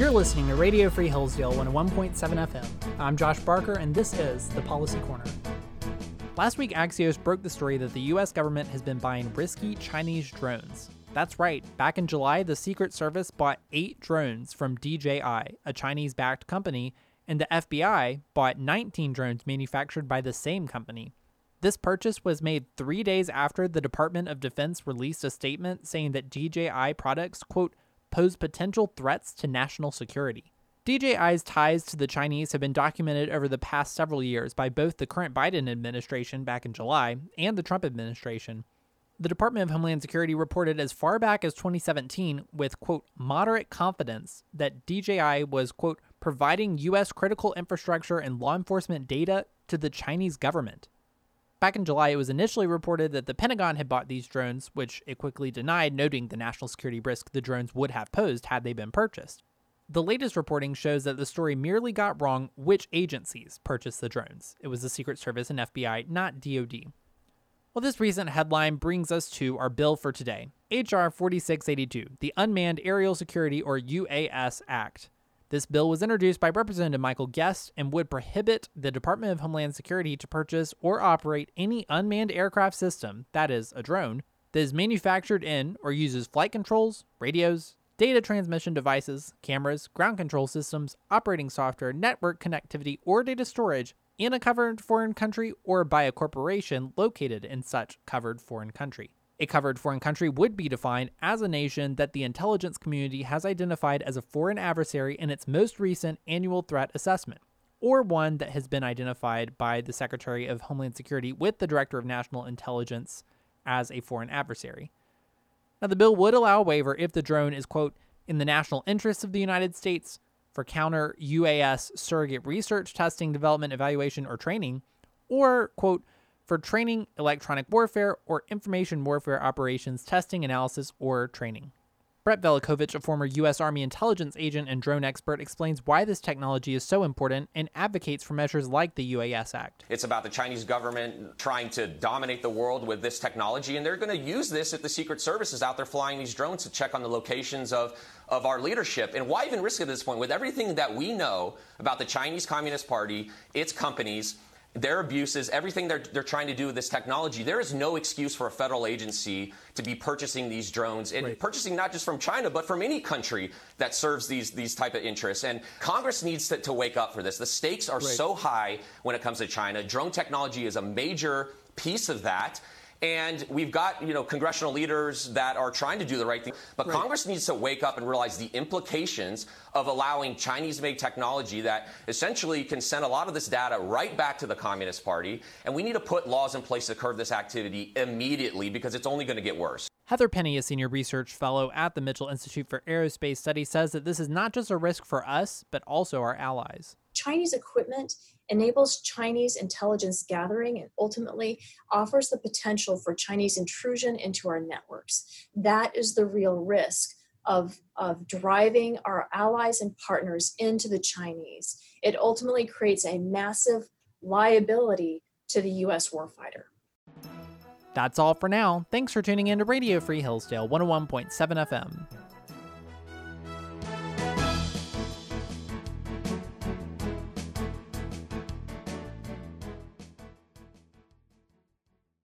You're listening to Radio Free Hillsdale 101.7 FM. I'm Josh Barker, and this is the Policy Corner. Last week, Axios broke the story that the US government has been buying risky Chinese drones. That's right, back in July, the Secret Service bought eight drones from DJI, a Chinese backed company, and the FBI bought 19 drones manufactured by the same company. This purchase was made three days after the Department of Defense released a statement saying that DJI products, quote, pose potential threats to national security. DJI's ties to the Chinese have been documented over the past several years by both the current Biden administration back in July and the Trump administration. The Department of Homeland Security reported as far back as 2017 with, quote, moderate confidence that DJI was, quote, providing U.S. critical infrastructure and law enforcement data to the Chinese government. Back in July, it was initially reported that the Pentagon had bought these drones, which it quickly denied, noting the national security risk the drones would have posed had they been purchased. The latest reporting shows that the story merely got wrong which agencies purchased the drones. It was the Secret Service and FBI, not DoD. Well, this recent headline brings us to our bill for today H.R. 4682, the Unmanned Aerial Security or UAS Act. This bill was introduced by Representative Michael Guest and would prohibit the Department of Homeland Security to purchase or operate any unmanned aircraft system, that is, a drone, that is manufactured in or uses flight controls, radios, data transmission devices, cameras, ground control systems, operating software, network connectivity, or data storage in a covered foreign country or by a corporation located in such covered foreign country. A covered foreign country would be defined as a nation that the intelligence community has identified as a foreign adversary in its most recent annual threat assessment, or one that has been identified by the Secretary of Homeland Security with the Director of National Intelligence as a foreign adversary. Now, the bill would allow a waiver if the drone is, quote, in the national interests of the United States for counter UAS surrogate research, testing, development, evaluation, or training, or, quote, for training, electronic warfare, or information warfare operations, testing, analysis, or training. Brett Velikovich, a former U.S. Army intelligence agent and drone expert, explains why this technology is so important and advocates for measures like the UAS Act. It's about the Chinese government trying to dominate the world with this technology, and they're going to use this if the Secret Service is out there flying these drones to check on the locations of, of our leadership. And why even risk at this point? With everything that we know about the Chinese Communist Party, its companies, their abuses, everything they're, they're trying to do with this technology, there is no excuse for a federal agency to be purchasing these drones and right. purchasing not just from China, but from any country that serves these, these type of interests. And Congress needs to, to wake up for this. The stakes are right. so high when it comes to China. Drone technology is a major piece of that. And we've got, you know, congressional leaders that are trying to do the right thing. But right. Congress needs to wake up and realize the implications of allowing Chinese made technology that essentially can send a lot of this data right back to the Communist Party. And we need to put laws in place to curb this activity immediately because it's only going to get worse. Heather Penney, a senior research fellow at the Mitchell Institute for Aerospace Studies, says that this is not just a risk for us, but also our allies. Chinese equipment enables Chinese intelligence gathering and ultimately offers the potential for Chinese intrusion into our networks. That is the real risk of, of driving our allies and partners into the Chinese. It ultimately creates a massive liability to the US warfighter. That's all for now. Thanks for tuning in to Radio Free Hillsdale 101.7 FM.